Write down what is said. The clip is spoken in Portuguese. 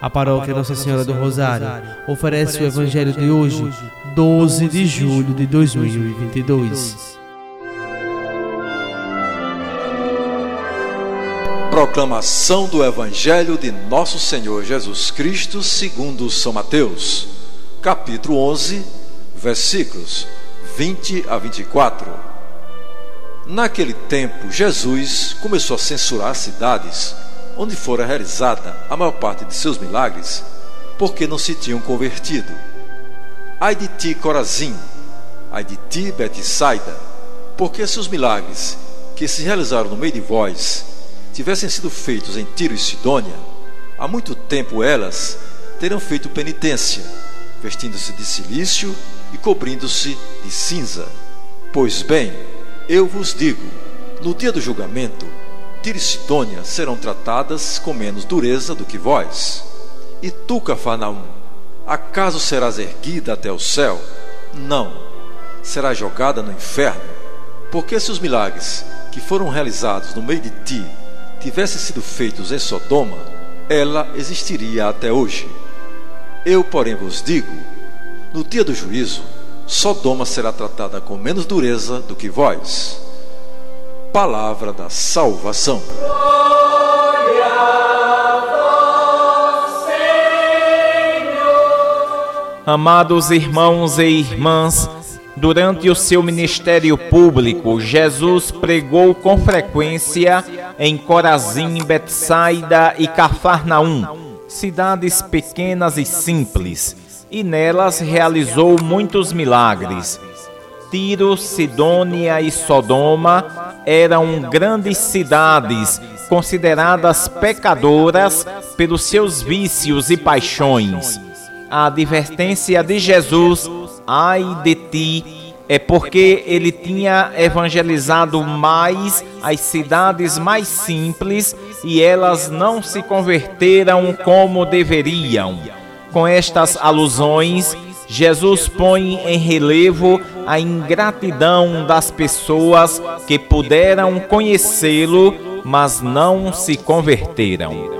A paróquia Nossa Senhora do Rosário oferece o Evangelho de hoje, 12 de julho de 2022. Proclamação do Evangelho de Nosso Senhor Jesus Cristo, segundo São Mateus, capítulo 11, versículos 20 a 24. Naquele tempo, Jesus começou a censurar cidades onde fora realizada a maior parte de seus milagres, porque não se tinham convertido. Ai de ti, Corazim, ai de ti, Betsaida, porque se os milagres que se realizaram no meio de vós tivessem sido feitos em Tiro e Sidônia, há muito tempo elas teriam feito penitência, vestindo-se de silício e cobrindo-se de cinza. Pois bem, eu vos digo, no dia do julgamento, Tiro e Sidônia serão tratadas com menos dureza do que vós. E tu, Cafarnaum, acaso serás erguida até o céu? Não, serás jogada no inferno. Porque se os milagres que foram realizados no meio de ti tivessem sido feitos em Sodoma, ela existiria até hoje. Eu, porém, vos digo: no dia do juízo, Sodoma será tratada com menos dureza do que vós palavra da salvação. Amados irmãos e irmãs, durante o seu ministério público, Jesus pregou com frequência em Corazim, Betsaida e Cafarnaum, cidades pequenas e simples, e nelas realizou muitos milagres. Tiro, Sidônia e Sodoma eram grandes cidades consideradas pecadoras pelos seus vícios e paixões. A advertência de Jesus, ai de ti, é porque ele tinha evangelizado mais as cidades mais simples e elas não se converteram como deveriam. Com estas alusões, Jesus põe em relevo a ingratidão das pessoas que puderam conhecê-lo, mas não se converteram.